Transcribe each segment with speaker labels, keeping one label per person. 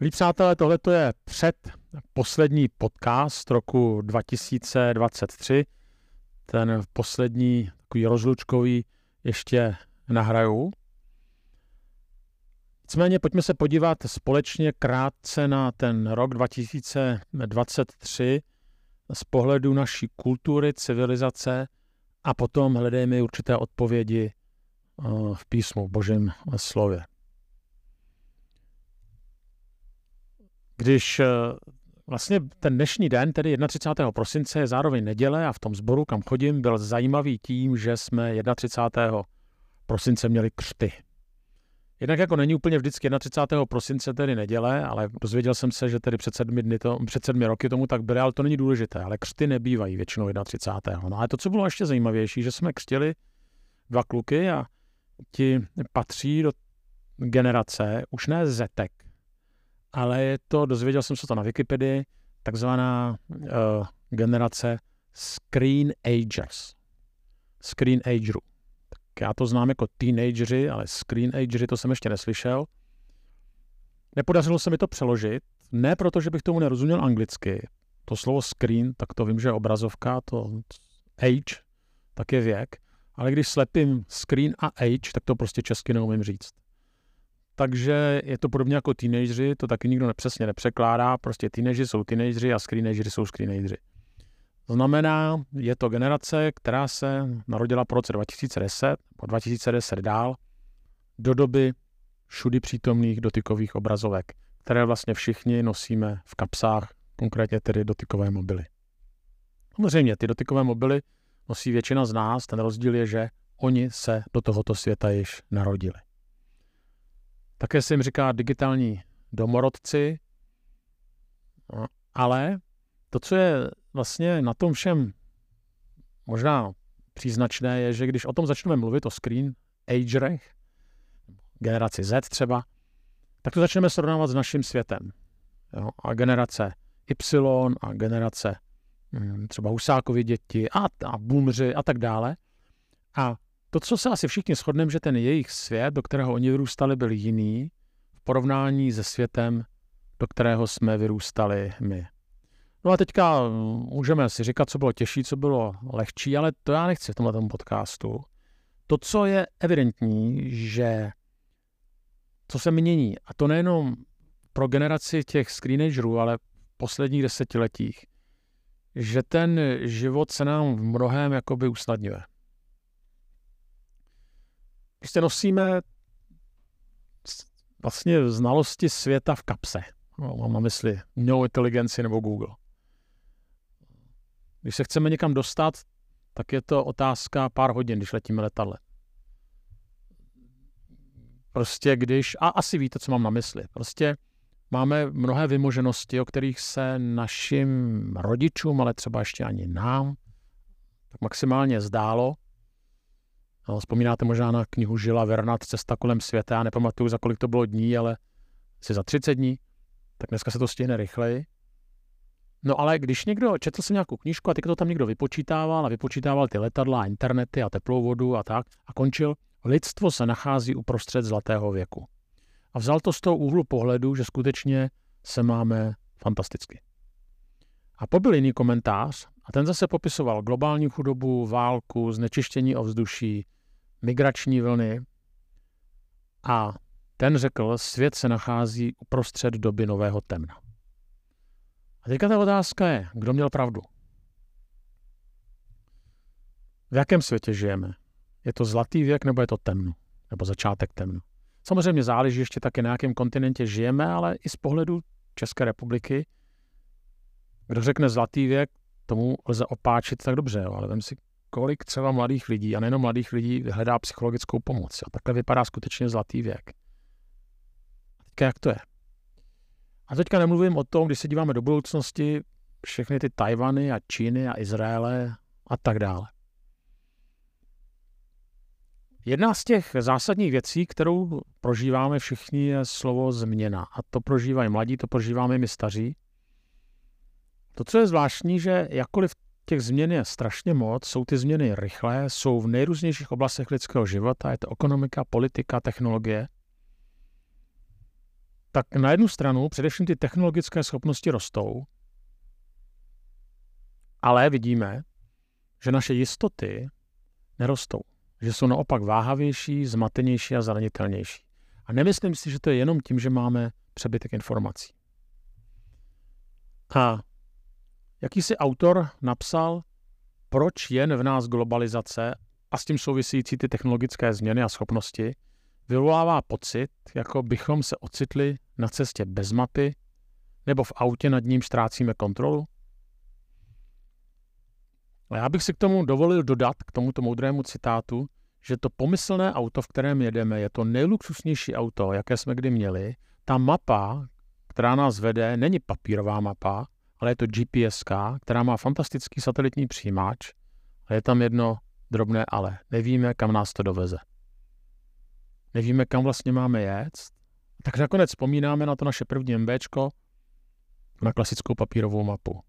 Speaker 1: Milí přátelé, tohle je před poslední podcast roku 2023. Ten poslední takový rozlučkový ještě nahraju. Nicméně pojďme se podívat společně krátce na ten rok 2023 z pohledu naší kultury, civilizace a potom hledejme určité odpovědi eh, v písmu, v božím slově. Když eh, vlastně ten dnešní den, tedy 31. prosince, je zároveň neděle a v tom sboru, kam chodím, byl zajímavý tím, že jsme 31. prosince měli křty. Jednak jako není úplně vždycky 31. prosince tedy neděle, ale dozvěděl jsem se, že tedy před sedmi, dny to, před sedmi roky tomu tak byly, ale to není důležité. Ale křty nebývají většinou 31. No ale to, co bylo ještě zajímavější, že jsme křtili dva kluky a ti patří do generace už ne zetek, ale je to, dozvěděl jsem se to na Wikipedii, takzvaná uh, generace Screen Agers. Screen Agerů. Tak já to znám jako teenagery, ale Screen Agery to jsem ještě neslyšel. Nepodařilo se mi to přeložit, ne proto, že bych tomu nerozuměl anglicky. To slovo screen, tak to vím, že je obrazovka, to age, tak je věk. Ale když slepím screen a age, tak to prostě česky neumím říct takže je to podobně jako teenageři, to taky nikdo nepřesně nepřekládá, prostě teenageři jsou teenageři a screenageři jsou screenageři. Znamená, je to generace, která se narodila po roce 2010, po 2010 dál, do doby všudy přítomných dotykových obrazovek, které vlastně všichni nosíme v kapsách, konkrétně tedy dotykové mobily. Samozřejmě, ty dotykové mobily nosí většina z nás, ten rozdíl je, že oni se do tohoto světa již narodili. Také se jim říká digitální domorodci, no, ale to, co je vlastně na tom všem možná příznačné, je, že když o tom začneme mluvit, o screen agerech, generaci Z třeba, tak to začneme srovnávat s naším světem. Jo? A generace Y a generace hm, třeba Husákovi děti a, a boomři a tak dále. A to, co se asi všichni shodneme, že ten jejich svět, do kterého oni vyrůstali, byl jiný v porovnání se světem, do kterého jsme vyrůstali my. No a teďka můžeme si říkat, co bylo těžší, co bylo lehčí, ale to já nechci v tomhle podcastu. To, co je evidentní, že co se mění, a to nejenom pro generaci těch screenagerů, ale v posledních desetiletích, že ten život se nám v mnohem jakoby usnadňuje. Prostě nosíme vlastně znalosti světa v kapse. No, mám na mysli no inteligenci nebo Google. Když se chceme někam dostat, tak je to otázka pár hodin, když letíme letadle. Prostě když, a asi víte, co mám na mysli, prostě máme mnohé vymoženosti, o kterých se našim rodičům, ale třeba ještě ani nám, tak maximálně zdálo, vzpomínáte možná na knihu Žila Vernat Cesta kolem světa, já nepamatuju, za kolik to bylo dní, ale asi za 30 dní, tak dneska se to stihne rychleji. No ale když někdo, četl jsem nějakou knížku a teď to tam někdo vypočítával a vypočítával ty letadla, internety a teplou vodu a tak a končil, lidstvo se nachází uprostřed zlatého věku. A vzal to z toho úhlu pohledu, že skutečně se máme fantasticky. A pobyl jiný komentář a ten zase popisoval globální chudobu, válku, znečištění ovzduší, migrační vlny a ten řekl, svět se nachází uprostřed doby nového temna. A teďka ta otázka je, kdo měl pravdu? V jakém světě žijeme? Je to zlatý věk nebo je to temno? Nebo začátek temno? Samozřejmě záleží ještě taky na jakém kontinentě žijeme, ale i z pohledu České republiky, kdo řekne zlatý věk, tomu lze opáčit tak dobře, ale vem si, kolik třeba mladých lidí, a nejenom mladých lidí, hledá psychologickou pomoc. Jo. Takhle vypadá skutečně zlatý věk. A teďka jak to je? A teďka nemluvím o tom, když se díváme do budoucnosti, všechny ty Tajvany a Číny a Izraele a tak dále. Jedna z těch zásadních věcí, kterou prožíváme všichni, je slovo změna. A to prožívají mladí, to prožíváme my staří. To, co je zvláštní, že jakkoliv těch změn je strašně moc, jsou ty změny rychlé, jsou v nejrůznějších oblastech lidského života, je to ekonomika, politika, technologie, tak na jednu stranu především ty technologické schopnosti rostou, ale vidíme, že naše jistoty nerostou. Že jsou naopak váhavější, zmatenější a zranitelnější. A nemyslím si, že to je jenom tím, že máme přebytek informací. A jakýsi autor napsal, proč jen v nás globalizace a s tím související ty technologické změny a schopnosti vyvolává pocit, jako bychom se ocitli na cestě bez mapy nebo v autě nad ním ztrácíme kontrolu? A já bych si k tomu dovolil dodat, k tomuto moudrému citátu, že to pomyslné auto, v kterém jedeme, je to nejluxusnější auto, jaké jsme kdy měli. Ta mapa, která nás vede, není papírová mapa, ale je to GPS, která má fantastický satelitní přijímač a je tam jedno drobné ale. Nevíme, kam nás to doveze. Nevíme, kam vlastně máme jet. Tak nakonec vzpomínáme na to naše první MBčko, na klasickou papírovou mapu.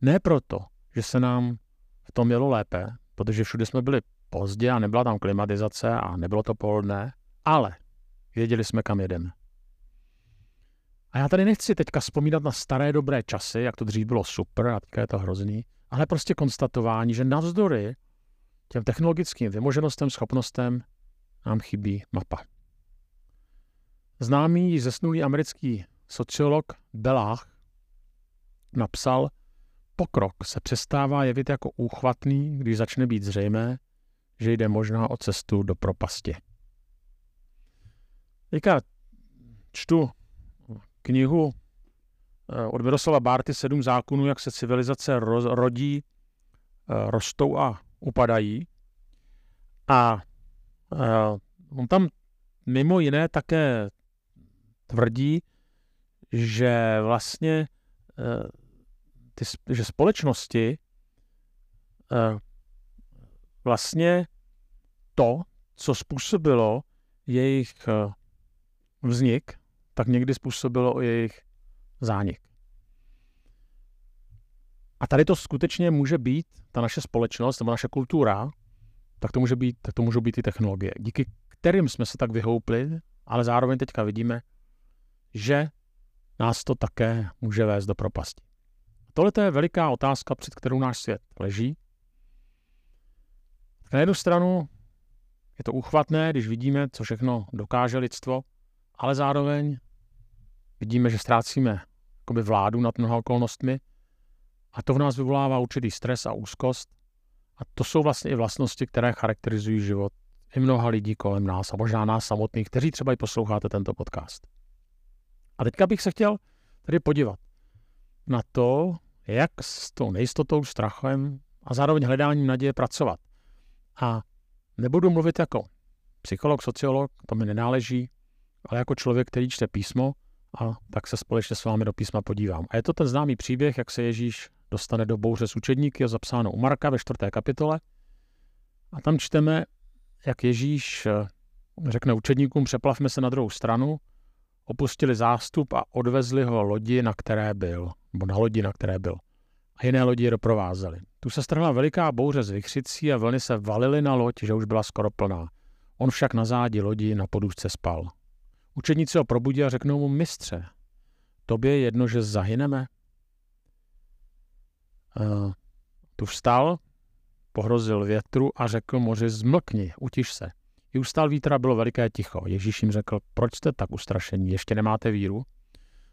Speaker 1: Ne proto, že se nám v tom jelo lépe, protože všude jsme byli pozdě a nebyla tam klimatizace a nebylo to pohodné, ale věděli jsme, kam jedeme. A já tady nechci teďka vzpomínat na staré dobré časy, jak to dřív bylo super a teďka je to hrozný, ale prostě konstatování, že navzdory těm technologickým vymoženostem, schopnostem nám chybí mapa. Známý zesnulý americký sociolog Belach napsal, pokrok se přestává jevit jako úchvatný, když začne být zřejmé, že jde možná o cestu do propasti. Teďka čtu knihu eh, od Miroslava Bárty Sedm zákonů, jak se civilizace rodí, eh, rostou a upadají. A eh, on tam mimo jiné také tvrdí, že vlastně ty, že společnosti vlastně to, co způsobilo jejich vznik, tak někdy způsobilo i jejich zánik. A tady to skutečně může být, ta naše společnost nebo naše kultura, tak to, může být, tak to můžou být ty technologie, díky kterým jsme se tak vyhoupli, ale zároveň teďka vidíme, že nás to také může vést do propasti. Tohle je veliká otázka, před kterou náš svět leží. Na jednu stranu je to uchvatné, když vidíme, co všechno dokáže lidstvo, ale zároveň vidíme, že ztrácíme jakoby vládu nad mnoha okolnostmi a to v nás vyvolává určitý stres a úzkost a to jsou vlastně i vlastnosti, které charakterizují život i mnoha lidí kolem nás a možná nás samotných, kteří třeba i posloucháte tento podcast. A teďka bych se chtěl tedy podívat na to, jak s tou nejistotou, strachem a zároveň hledáním naděje pracovat. A nebudu mluvit jako psycholog, sociolog, to mi nenáleží, ale jako člověk, který čte písmo a tak se společně s vámi do písma podívám. A je to ten známý příběh, jak se Ježíš dostane do bouře s učedníky, je zapsáno u Marka ve čtvrté kapitole. A tam čteme, jak Ježíš eh, řekne učedníkům, přeplavme se na druhou stranu, opustili zástup a odvezli ho lodi, na které byl, nebo na lodi, na které byl. A jiné lodi je doprovázely. Tu se strhla veliká bouře z vychřicí a vlny se valily na loď, že už byla skoro plná. On však na zádi lodi na podušce spal. Učedníci ho probudí a řeknou mu, mistře, tobě je jedno, že zahyneme? Uh, tu vstal, pohrozil větru a řekl moři, zmlkni, utiš se. I ustal vítr a bylo veliké ticho. Ježíš jim řekl, proč jste tak ustrašení, ještě nemáte víru?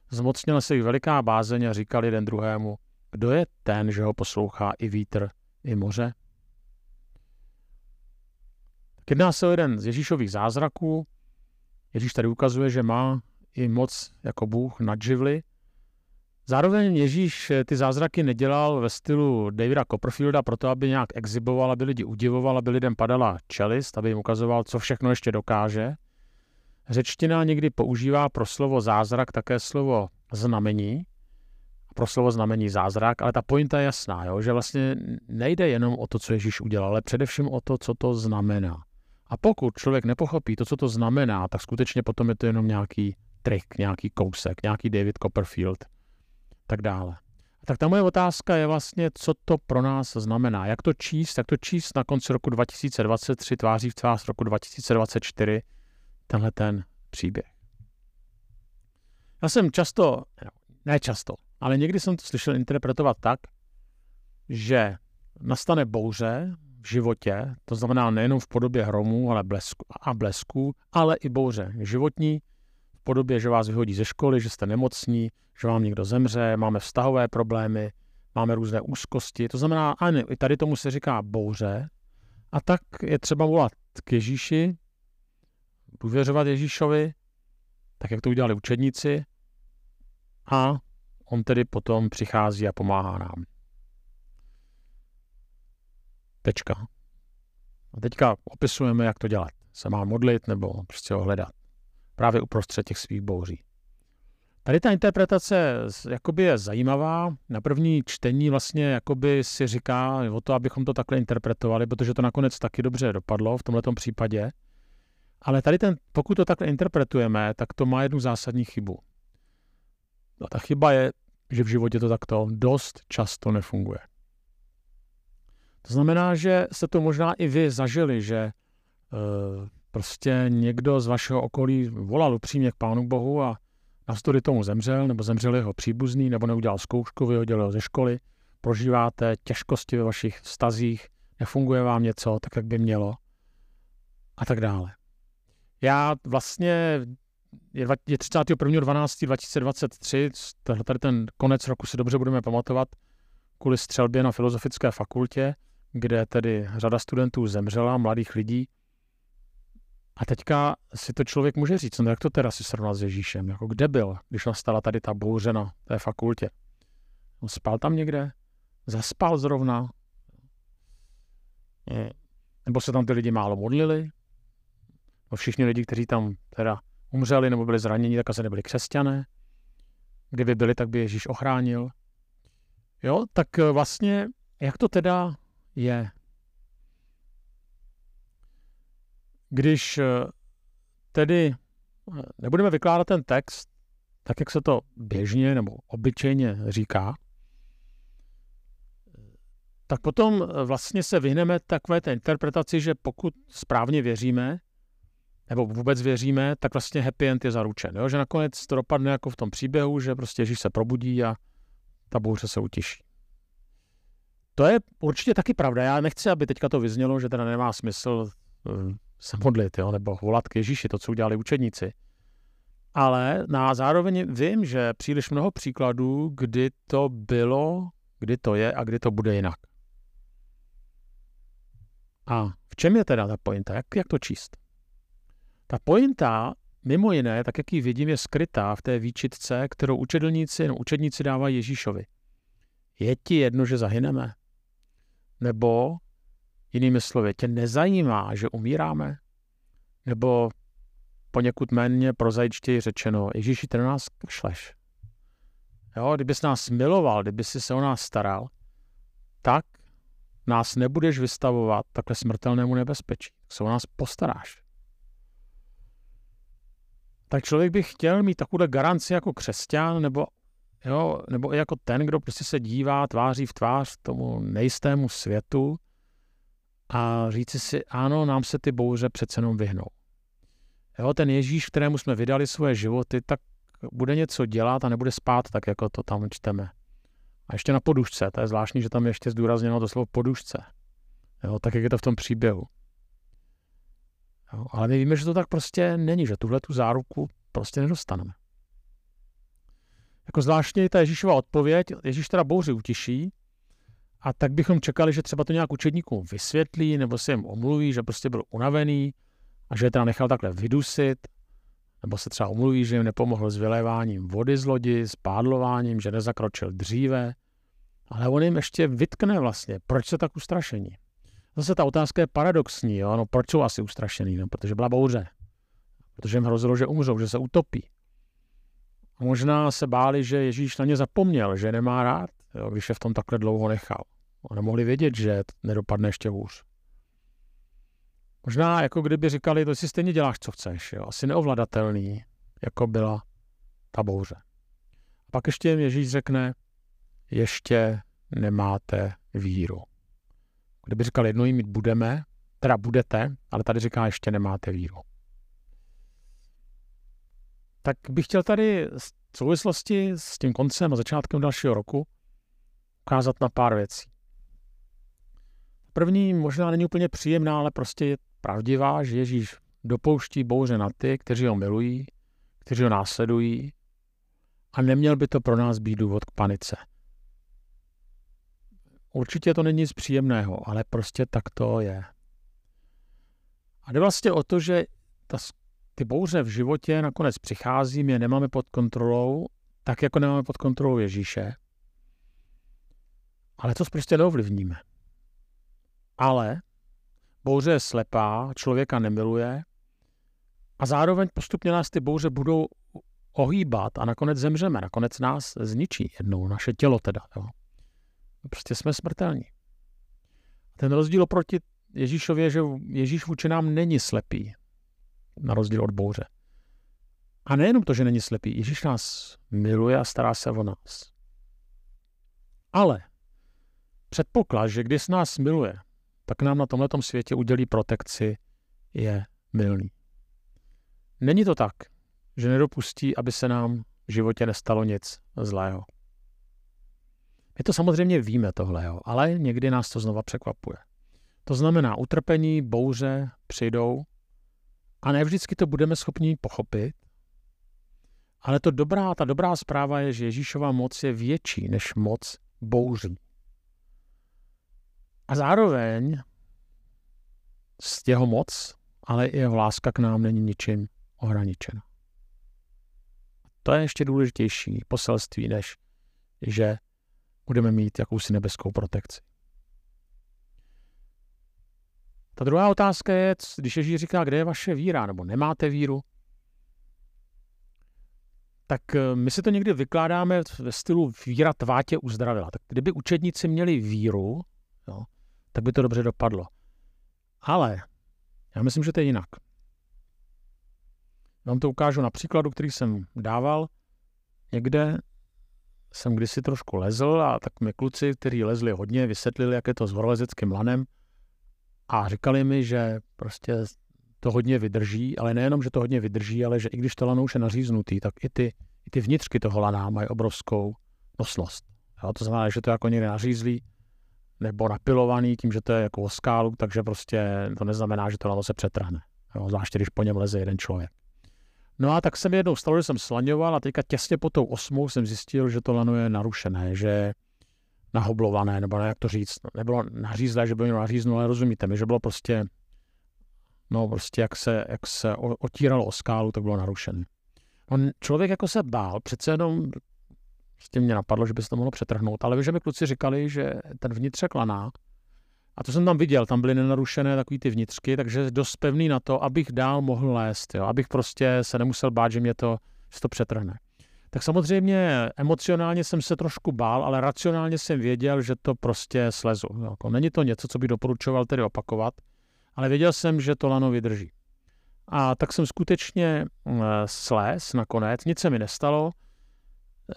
Speaker 1: Zmocnil se jich veliká bázeň a říkal jeden druhému, kdo je ten, že ho poslouchá i vítr, i moře? jedná se o jeden z Ježíšových zázraků, Ježíš tady ukazuje, že má i moc jako Bůh nad živly. Zároveň Ježíš ty zázraky nedělal ve stylu Davida Copperfielda proto, aby nějak exiboval, aby lidi udivoval, aby lidem padala čelist, aby jim ukazoval, co všechno ještě dokáže. Řečtina někdy používá pro slovo zázrak také slovo znamení, pro slovo znamení zázrak, ale ta pointa je jasná, jo? že vlastně nejde jenom o to, co Ježíš udělal, ale především o to, co to znamená. A pokud člověk nepochopí to, co to znamená, tak skutečně potom je to jenom nějaký trik, nějaký kousek, nějaký David Copperfield, tak dále. A tak ta moje otázka je vlastně, co to pro nás znamená. Jak to číst, jak to číst na konci roku 2023, tváří v tvář roku 2024, tenhle ten příběh. Já jsem často, ne často, ale někdy jsem to slyšel interpretovat tak, že nastane bouře v životě, to znamená nejenom v podobě hromů ale blesku, a blesku, ale i bouře životní, v podobě, že vás vyhodí ze školy, že jste nemocní, že vám někdo zemře, máme vztahové problémy, máme různé úzkosti. To znamená, ano, i tady tomu se říká bouře. A tak je třeba volat k Ježíši, důvěřovat Ježíšovi, tak jak to udělali učedníci, a on tedy potom přichází a pomáhá nám. Tečka. A teďka opisujeme, jak to dělat. Se má modlit nebo prostě ho hledat. Právě uprostřed těch svých bouří. Tady ta interpretace jakoby je zajímavá. Na první čtení vlastně jakoby si říká o to, abychom to takhle interpretovali, protože to nakonec taky dobře dopadlo v tomto případě. Ale tady ten, pokud to takhle interpretujeme, tak to má jednu zásadní chybu. A ta chyba je, že v životě to takto dost často nefunguje. To znamená, že se to možná i vy zažili, že e, prostě někdo z vašeho okolí volal upřímně k Pánu Bohu a navzdory tomu zemřel, nebo zemřel jeho příbuzný, nebo neudělal zkoušku, vyhodil ho ze školy, prožíváte těžkosti ve vašich vztazích, nefunguje vám něco tak, jak by mělo? A tak dále. Já vlastně je, je 31.12.2023, tady ten konec roku si dobře budeme pamatovat, kvůli střelbě na Filozofické fakultě, kde tedy řada studentů zemřela, mladých lidí. A teďka si to člověk může říct, no jak to teda si srovnal s Ježíšem, jako kde byl, když nastala tady ta bouře na té fakultě. On spal tam někde? Zaspal zrovna? Nebo se tam ty lidi málo modlili? No všichni lidi, kteří tam teda umřeli nebo byli zraněni, tak asi nebyli křesťané. Kdyby byli, tak by Ježíš ochránil. Jo, tak vlastně, jak to teda je? Když eh, tedy eh, nebudeme vykládat ten text tak, jak se to běžně nebo obyčejně říká, tak potom vlastně se vyhneme takové té interpretaci, že pokud správně věříme, nebo vůbec věříme, tak vlastně happy end je zaručen. Jo? Že nakonec to dopadne jako v tom příběhu, že prostě Ježíš se probudí a ta bouře se utiší. To je určitě taky pravda. Já nechci, aby teďka to vyznělo, že teda nemá smysl eh, se modlit, jo? nebo volat k Ježíši, to, co udělali učedníci. Ale na zároveň vím, že příliš mnoho příkladů, kdy to bylo, kdy to je a kdy to bude jinak. A v čem je teda ta pointa? Jak, jak to číst? Ta pointa, mimo jiné, tak jak ji vidím, je skrytá v té výčitce, kterou učedlníci, no, učedníci dávají Ježíšovi. Je ti jedno, že zahyneme? Nebo jinými slovy, tě nezajímá, že umíráme? Nebo poněkud méně prozaičtěji řečeno, Ježíši, ty na nás kašleš. Jo, kdybys nás miloval, kdyby si se o nás staral, tak nás nebudeš vystavovat takhle smrtelnému nebezpečí. Tak se o nás postaráš tak člověk by chtěl mít takovou garanci jako křesťan, nebo, jo, nebo i jako ten, kdo prostě se dívá tváří v tvář tomu nejistému světu a říci si, ano, nám se ty bouře přece jenom vyhnou. Jo, ten Ježíš, kterému jsme vydali svoje životy, tak bude něco dělat a nebude spát tak, jako to tam čteme. A ještě na podušce, to je zvláštní, že tam je ještě zdůrazněno to slovo podušce. Jo, tak, jak je to v tom příběhu. Jo, ale my víme, že to tak prostě není, že tuhle tu záruku prostě nedostaneme. Jako zvláštně ta Ježíšova odpověď, Ježíš teda bouři utiší, a tak bychom čekali, že třeba to nějak učedníkům vysvětlí, nebo se jim omluví, že prostě byl unavený a že je teda nechal takhle vydusit, nebo se třeba omluví, že jim nepomohl s vyléváním vody z lodi, s pádlováním, že nezakročil dříve, ale on jim ještě vytkne vlastně, proč se tak ustrašení. Zase ta otázka je paradoxní, jo? No, proč jsou asi ustrašený? No, protože byla bouře. Protože jim hrozilo, že umřou, že se utopí. Možná se báli, že Ježíš na ně zapomněl, že nemá rád, jo? když je v tom takhle dlouho nechal. A nemohli vědět, že nedopadne ještě hůř. Možná jako kdyby říkali, to si stejně děláš, co chceš. Jo? Asi neovladatelný, jako byla ta bouře. A pak ještě jim Ježíš řekne, ještě nemáte víru. Kdyby říkal, jednou mít budeme, teda budete, ale tady říká, ještě nemáte víru. Tak bych chtěl tady v souvislosti s tím koncem a začátkem dalšího roku ukázat na pár věcí. První možná není úplně příjemná, ale prostě je pravdivá, že Ježíš dopouští bouře na ty, kteří ho milují, kteří ho následují a neměl by to pro nás být důvod k panice. Určitě to není nic příjemného, ale prostě tak to je. A jde vlastně o to, že ta, ty bouře v životě nakonec přichází, my je nemáme pod kontrolou, tak jako nemáme pod kontrolou Ježíše. Ale to prostě neovlivníme. Ale bouře je slepá, člověka nemiluje a zároveň postupně nás ty bouře budou ohýbat a nakonec zemřeme, nakonec nás zničí jednou, naše tělo teda. Jo. Prostě jsme smrtelní. Ten rozdíl oproti Ježíšově, že Ježíš vůči nám není slepý, na rozdíl od bouře. A nejenom to, že není slepý, Ježíš nás miluje a stará se o nás. Ale předpoklad, že když nás miluje, tak nám na tomto světě udělí protekci, je milný. Není to tak, že nedopustí, aby se nám v životě nestalo nic zlého. My to samozřejmě víme tohle, ale někdy nás to znova překvapuje. To znamená, utrpení, bouře přijdou a ne vždycky to budeme schopni pochopit, ale to dobrá, ta dobrá zpráva je, že Ježíšova moc je větší než moc bouří. A zároveň z jeho moc, ale i jeho láska k nám není ničím ohraničena. To je ještě důležitější poselství, než že budeme mít jakousi nebeskou protekci. Ta druhá otázka je, když Ježíš říká, kde je vaše víra, nebo nemáte víru, tak eh, my si to někdy vykládáme ve stylu víra tvá tě uzdravila. Tak kdyby učedníci měli víru, jo, tak by to dobře dopadlo. Ale já myslím, že to je jinak. Vám to ukážu na příkladu, který jsem dával. Někde jsem kdysi trošku lezl a tak mi kluci, kteří lezli hodně, vysvětlili, jak je to s horolezeckým lanem a říkali mi, že prostě to hodně vydrží, ale nejenom, že to hodně vydrží, ale že i když to lano už je naříznutý, tak i ty, i ty vnitřky toho lana mají obrovskou nosnost. Jo, to znamená, že to jako někde nařízlý nebo napilovaný tím, že to je jako o skálu, takže prostě to neznamená, že to lano se přetrhne. Jo, zvláště, když po něm leze jeden člověk. No a tak jsem jednou stalo, že jsem slaňoval a teďka těsně po tou osmou jsem zjistil, že to lano je narušené, že nahoblované, nebo ne, jak to říct, nebylo nařízlé, že by mělo naříznulo, ale rozumíte mi, že bylo prostě, no prostě jak se, jak se otíralo o skálu, tak bylo narušené. On, člověk jako se bál, přece jenom s tím mě napadlo, že by se to mohlo přetrhnout, ale vím, že mi kluci říkali, že ten vnitřek laná, a to jsem tam viděl, tam byly nenarušené takový ty vnitřky, takže dost pevný na to, abych dál mohl lézt, jo, abych prostě se nemusel bát, že mě to, že to přetrhne. Tak samozřejmě emocionálně jsem se trošku bál, ale racionálně jsem věděl, že to prostě slezu. Jako není to něco, co by doporučoval tedy opakovat, ale věděl jsem, že to lano vydrží. A tak jsem skutečně mm, slez nakonec, nic se mi nestalo,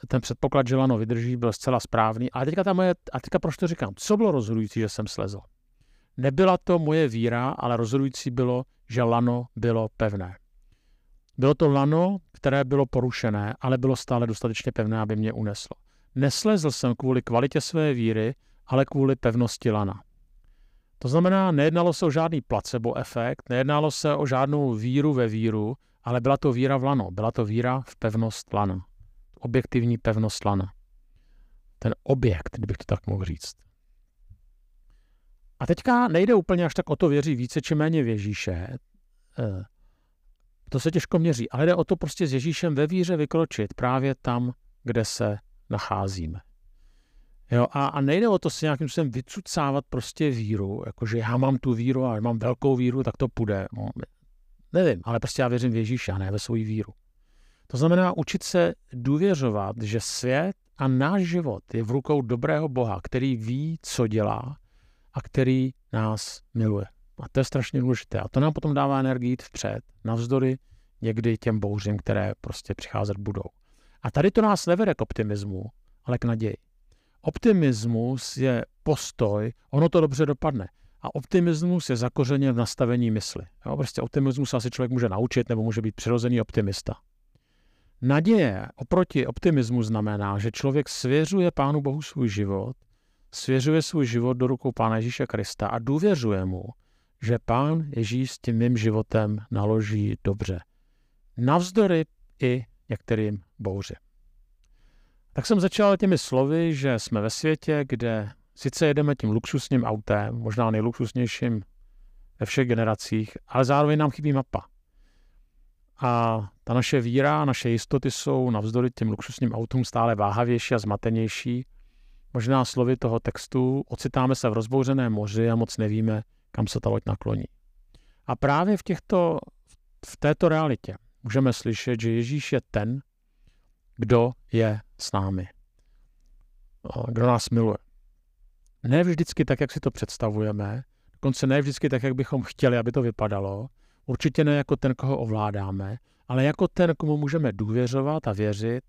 Speaker 1: ten předpoklad, že lano vydrží, byl zcela správný. A teďka, ta moje, a teďka proč to říkám? Co bylo rozhodující, že jsem slezl? Nebyla to moje víra, ale rozhodující bylo, že lano bylo pevné. Bylo to lano, které bylo porušené, ale bylo stále dostatečně pevné, aby mě uneslo. Neslezl jsem kvůli kvalitě své víry, ale kvůli pevnosti lana. To znamená, nejednalo se o žádný placebo efekt, nejednalo se o žádnou víru ve víru, ale byla to víra v lano, byla to víra v pevnost lana. Objektivní pevnost lana. Ten objekt, kdybych to tak mohl říct. A teďka nejde úplně až tak o to věří více či méně v Ježíše. Eh, to se těžko měří, ale jde o to prostě s Ježíšem ve víře vykročit právě tam, kde se nacházíme. Jo, a, a nejde o to si nějakým způsobem vycucávat prostě víru, jakože já mám tu víru a mám velkou víru, tak to půjde. No, nevím, ale prostě já věřím v Ježíše a ne ve svou víru. To znamená učit se důvěřovat, že svět a náš život je v rukou dobrého Boha, který ví, co dělá a který nás miluje. A to je strašně důležité. A to nám potom dává energii jít vpřed, navzdory někdy těm bouřím, které prostě přicházet budou. A tady to nás nevede k optimismu, ale k naději. Optimismus je postoj, ono to dobře dopadne. A optimismus je zakořeněn v nastavení mysli. Jo, prostě optimismus asi člověk může naučit nebo může být přirozený optimista. Naděje oproti optimismu znamená, že člověk svěřuje Pánu Bohu svůj život, svěřuje svůj život do rukou Pána Ježíše Krista a důvěřuje mu, že Pán Ježíš s tím mým životem naloží dobře. Navzdory i některým bouři. Tak jsem začal těmi slovy, že jsme ve světě, kde sice jedeme tím luxusním autem, možná nejluxusnějším ve všech generacích, ale zároveň nám chybí mapa. A ta naše víra, naše jistoty jsou navzdory těm luxusním autům stále váhavější a zmatenější. Možná slovy toho textu ocitáme se v rozbouřeném moři a moc nevíme, kam se ta loď nakloní. A právě v, těchto, v této realitě můžeme slyšet, že Ježíš je ten, kdo je s námi. Kdo nás miluje. Ne vždycky tak, jak si to představujeme, dokonce ne vždycky tak, jak bychom chtěli, aby to vypadalo, určitě ne jako ten, koho ovládáme, ale jako ten, komu můžeme důvěřovat a věřit,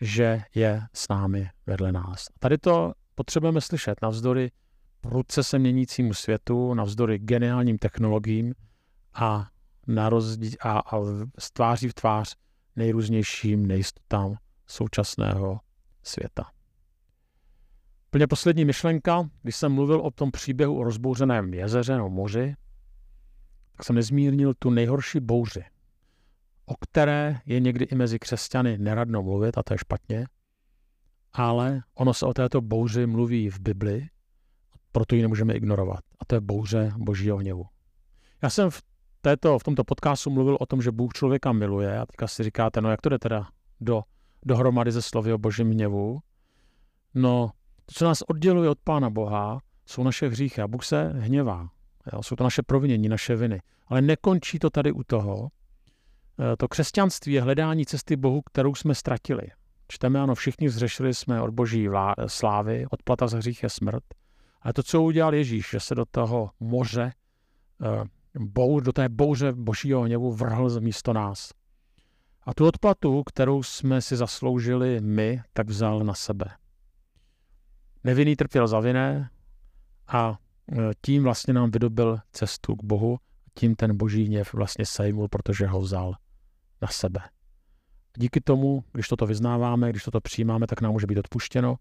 Speaker 1: že je s námi vedle nás. A tady to potřebujeme slyšet navzdory prudce se měnícímu světu, navzdory geniálním technologiím a, na rozdí- a, a s tváří v tvář nejrůznějším nejistotám současného světa. Plně poslední myšlenka, když jsem mluvil o tom příběhu o rozbouřeném jezeře nebo moři, tak jsem nezmírnil tu nejhorší bouři, o které je někdy i mezi křesťany neradno mluvit, a to je špatně, ale ono se o této bouři mluví v Bibli, proto ji nemůžeme ignorovat. A to je bouře božího hněvu. Já jsem v, této, v tomto podcastu mluvil o tom, že Bůh člověka miluje a teďka si říkáte, no jak to jde teda do, dohromady ze slovy o božím hněvu? No, to, co nás odděluje od Pána Boha, jsou naše hříchy a Bůh se hněvá. Jo? Jsou to naše provinění, naše viny. Ale nekončí to tady u toho. E, to křesťanství je hledání cesty Bohu, kterou jsme ztratili. Čteme, ano, všichni zřešili jsme od boží slávy, odplata za hřích je smrt. Ale to, co udělal Ježíš, že se do toho moře, e, bou, do té bouře božího hněvu vrhl místo nás. A tu odplatu, kterou jsme si zasloužili my, tak vzal na sebe. Nevinný trpěl za vinné a e, tím vlastně nám vydobil cestu k Bohu. Tím ten boží hněv vlastně sejmul, protože ho vzal na sebe. Díky tomu, když toto vyznáváme, když toto přijímáme, tak nám může být odpuštěno,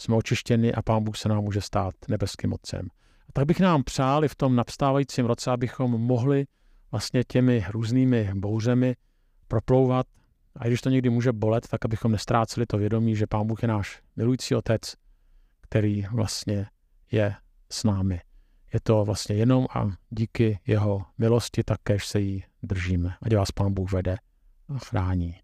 Speaker 1: jsme očištěni a Pán Bůh se nám může stát nebeským Otcem. A tak bych nám přál i v tom napstávajícím roce, abychom mohli vlastně těmi různými bouřemi proplouvat a když to někdy může bolet, tak abychom nestráceli to vědomí, že Pán Bůh je náš milující Otec, který vlastně je s námi. Je to vlastně jenom a díky jeho milosti takéž se jí držíme. Ať vás Pán Bůh vede a chrání.